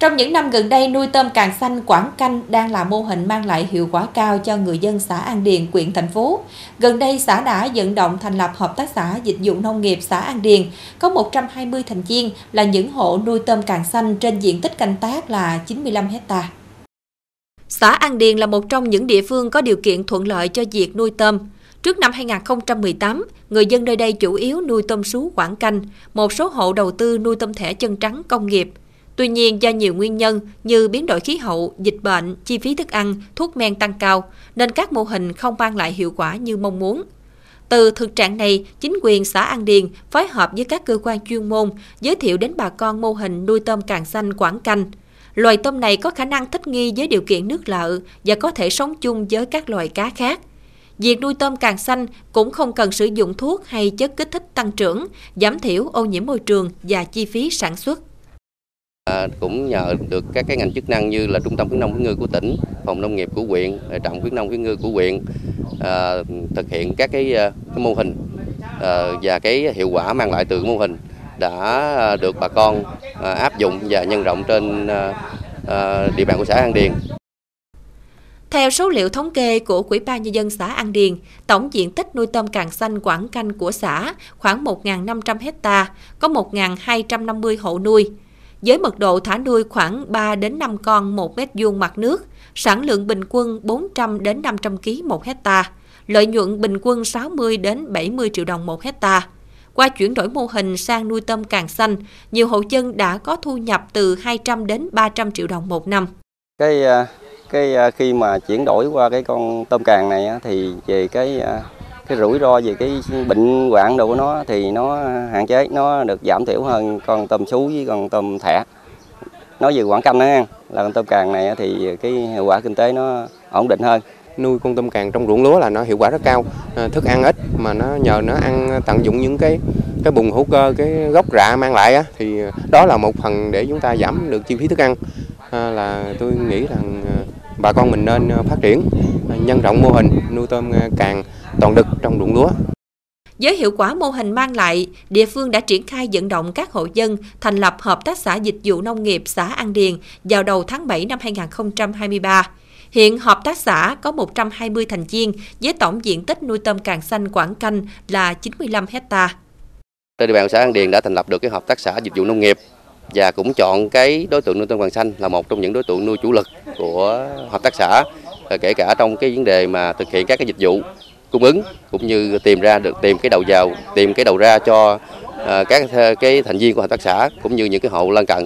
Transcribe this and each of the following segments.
Trong những năm gần đây, nuôi tôm càng xanh quảng canh đang là mô hình mang lại hiệu quả cao cho người dân xã An Điền, quyện thành phố. Gần đây, xã đã vận động thành lập Hợp tác xã Dịch vụ Nông nghiệp xã An Điền, có 120 thành viên là những hộ nuôi tôm càng xanh trên diện tích canh tác là 95 hecta. Xã An Điền là một trong những địa phương có điều kiện thuận lợi cho việc nuôi tôm. Trước năm 2018, người dân nơi đây chủ yếu nuôi tôm sú quảng canh, một số hộ đầu tư nuôi tôm thẻ chân trắng công nghiệp – Tuy nhiên, do nhiều nguyên nhân như biến đổi khí hậu, dịch bệnh, chi phí thức ăn, thuốc men tăng cao, nên các mô hình không mang lại hiệu quả như mong muốn. Từ thực trạng này, chính quyền xã An Điền phối hợp với các cơ quan chuyên môn giới thiệu đến bà con mô hình nuôi tôm càng xanh quảng canh. Loài tôm này có khả năng thích nghi với điều kiện nước lợ và có thể sống chung với các loài cá khác. Việc nuôi tôm càng xanh cũng không cần sử dụng thuốc hay chất kích thích tăng trưởng, giảm thiểu ô nhiễm môi trường và chi phí sản xuất. À, cũng nhờ được các cái ngành chức năng như là trung tâm khuyến nông khuyến ngư của tỉnh, phòng nông nghiệp của huyện, trạm khuyến nông khuyến ngư của huyện à, thực hiện các cái, à, cái mô hình à, và cái hiệu quả mang lại từ mô hình đã được bà con à, áp dụng và nhân rộng trên à, à, địa bàn của xã An Điền. Theo số liệu thống kê của Quỹ ban Nhân dân xã An Điền, tổng diện tích nuôi tôm càng xanh quảng canh của xã khoảng 1.500 hecta, có 1.250 hộ nuôi với mật độ thả nuôi khoảng 3 đến 5 con 1 mét vuông mặt nước, sản lượng bình quân 400 đến 500 kg 1 hecta, lợi nhuận bình quân 60 đến 70 triệu đồng 1 hecta. Qua chuyển đổi mô hình sang nuôi tôm càng xanh, nhiều hộ dân đã có thu nhập từ 200 đến 300 triệu đồng một năm. Cái ờ, cái ờ, khi mà chuyển đổi qua cái con tôm càng này thì về cái ờ, cái rủi ro về cái bệnh hoạn đồ của nó thì nó hạn chế nó được giảm thiểu hơn con tôm sú với con tôm thẻ. Nói về quảng canh đó là con tôm càng này thì cái hiệu quả kinh tế nó ổn định hơn. Nuôi con tôm càng trong ruộng lúa là nó hiệu quả rất cao. À, thức ăn ít mà nó nhờ nó ăn tận dụng những cái cái bùn hữu cơ cái gốc rạ mang lại á, thì đó là một phần để chúng ta giảm được chi phí thức ăn. À, là tôi nghĩ rằng à, bà con mình nên à, phát triển nhân rộng mô hình nuôi tôm càng toàn đực trong ruộng lúa. Với hiệu quả mô hình mang lại, địa phương đã triển khai vận động các hộ dân thành lập Hợp tác xã Dịch vụ Nông nghiệp xã An Điền vào đầu tháng 7 năm 2023. Hiện hợp tác xã có 120 thành viên với tổng diện tích nuôi tôm càng xanh quảng canh là 95 hecta. Trên địa bàn xã An Điền đã thành lập được cái hợp tác xã dịch vụ nông nghiệp và cũng chọn cái đối tượng nuôi tôm càng xanh là một trong những đối tượng nuôi chủ lực của hợp tác xã kể cả trong cái vấn đề mà thực hiện các cái dịch vụ cung ứng cũng như tìm ra được, tìm cái đầu vào, tìm cái đầu ra cho ờ, các cái thành viên của hợp tác xã cũng như những cái hộ lân cận.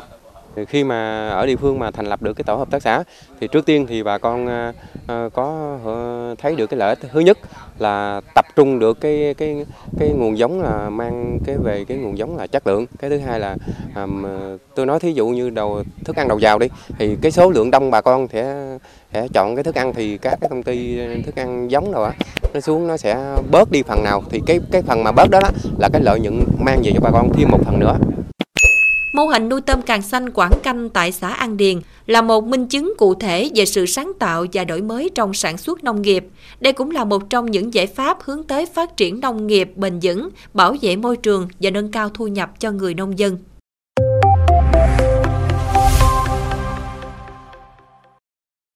Khi mà ở địa phương mà thành lập được cái tổ hợp tác xã, thì trước tiên thì bà con ờ, ờ, có thấy được cái lợi ích thứ nhất là tập trung được cái cái cái nguồn giống là mang cái về cái nguồn giống là chất lượng. Cái thứ hai là tôi nói thí dụ như đầu, thức ăn đầu vào đi, thì cái số lượng đông bà con sẽ sẽ chọn cái thức ăn thì các cái công ty thức ăn giống đâu á nó xuống nó sẽ bớt đi phần nào thì cái cái phần mà bớt đó, đó là cái lợi nhuận mang về cho bà con thêm một phần nữa Mô hình nuôi tôm càng xanh quảng canh tại xã An Điền là một minh chứng cụ thể về sự sáng tạo và đổi mới trong sản xuất nông nghiệp. Đây cũng là một trong những giải pháp hướng tới phát triển nông nghiệp bền vững, bảo vệ môi trường và nâng cao thu nhập cho người nông dân.